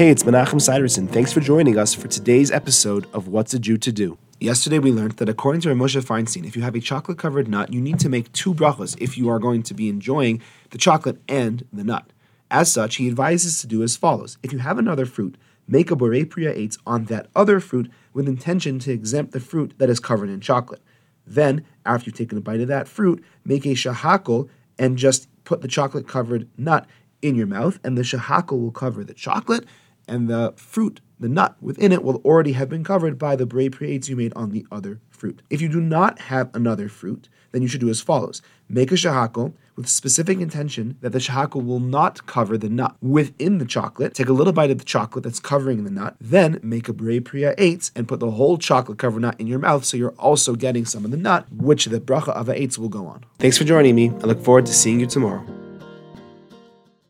Hey, it's Menachem Siderson. Thanks for joining us for today's episode of What's a Jew to Do. Yesterday we learned that according to Moshe Feinstein, if you have a chocolate covered nut, you need to make two brachas if you are going to be enjoying the chocolate and the nut. As such, he advises to do as follows. If you have another fruit, make a borei eitz on that other fruit with intention to exempt the fruit that is covered in chocolate. Then, after you've taken a bite of that fruit, make a shahakol and just put the chocolate covered nut in your mouth, and the shahakol will cover the chocolate, and the fruit, the nut within it, will already have been covered by the borei priya you made on the other fruit. If you do not have another fruit, then you should do as follows: make a shahakol with specific intention that the shahakol will not cover the nut within the chocolate. Take a little bite of the chocolate that's covering the nut, then make a borei priya eitz and put the whole chocolate covered nut in your mouth, so you're also getting some of the nut, which the bracha of a eitz will go on. Thanks for joining me. I look forward to seeing you tomorrow.